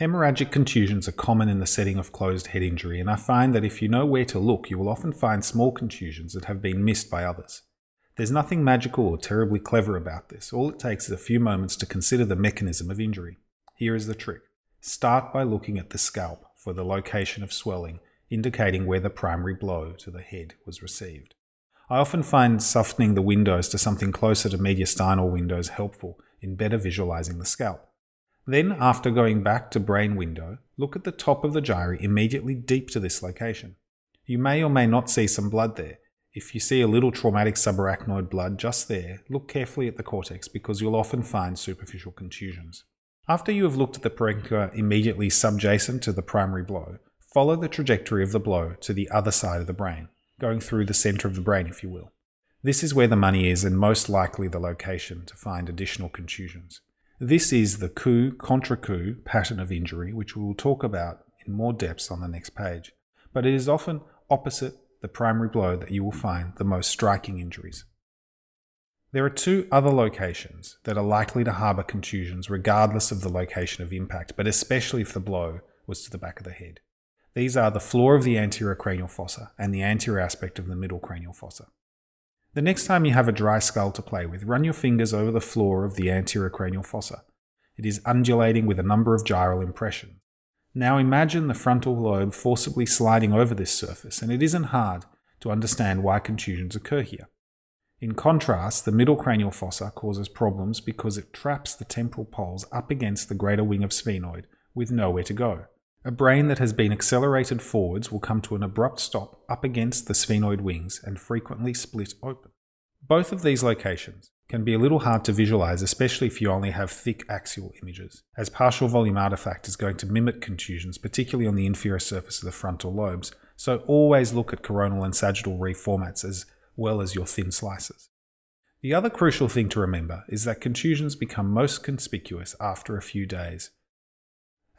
Hemorrhagic contusions are common in the setting of closed head injury, and I find that if you know where to look, you will often find small contusions that have been missed by others. There's nothing magical or terribly clever about this. All it takes is a few moments to consider the mechanism of injury. Here is the trick. Start by looking at the scalp for the location of swelling, indicating where the primary blow to the head was received. I often find softening the windows to something closer to mediastinal windows helpful in better visualizing the scalp. Then, after going back to brain window, look at the top of the gyri immediately deep to this location. You may or may not see some blood there. If you see a little traumatic subarachnoid blood just there, look carefully at the cortex because you'll often find superficial contusions. After you have looked at the parenchyma immediately subjacent to the primary blow, follow the trajectory of the blow to the other side of the brain, going through the center of the brain if you will. This is where the money is and most likely the location to find additional contusions. This is the coup contrecoup pattern of injury, which we will talk about in more depth on the next page. But it is often opposite the primary blow that you will find the most striking injuries. There are two other locations that are likely to harbour contusions regardless of the location of impact, but especially if the blow was to the back of the head. These are the floor of the anterior cranial fossa and the anterior aspect of the middle cranial fossa. The next time you have a dry skull to play with, run your fingers over the floor of the anterior cranial fossa. It is undulating with a number of gyral impressions. Now imagine the frontal lobe forcibly sliding over this surface, and it isn't hard to understand why contusions occur here. In contrast, the middle cranial fossa causes problems because it traps the temporal poles up against the greater wing of sphenoid with nowhere to go. A brain that has been accelerated forwards will come to an abrupt stop up against the sphenoid wings and frequently split open. Both of these locations can be a little hard to visualize, especially if you only have thick axial images, as partial volume artifact is going to mimic contusions, particularly on the inferior surface of the frontal lobes, so always look at coronal and sagittal reformats as well as your thin slices. The other crucial thing to remember is that contusions become most conspicuous after a few days,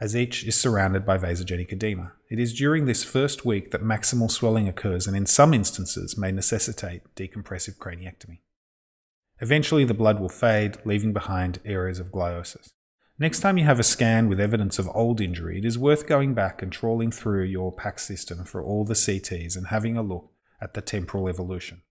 as each is surrounded by vasogenic edema. It is during this first week that maximal swelling occurs and in some instances may necessitate decompressive craniectomy. Eventually the blood will fade, leaving behind areas of gliosis. Next time you have a scan with evidence of old injury, it is worth going back and trawling through your PACS system for all the CTs and having a look at the temporal evolution.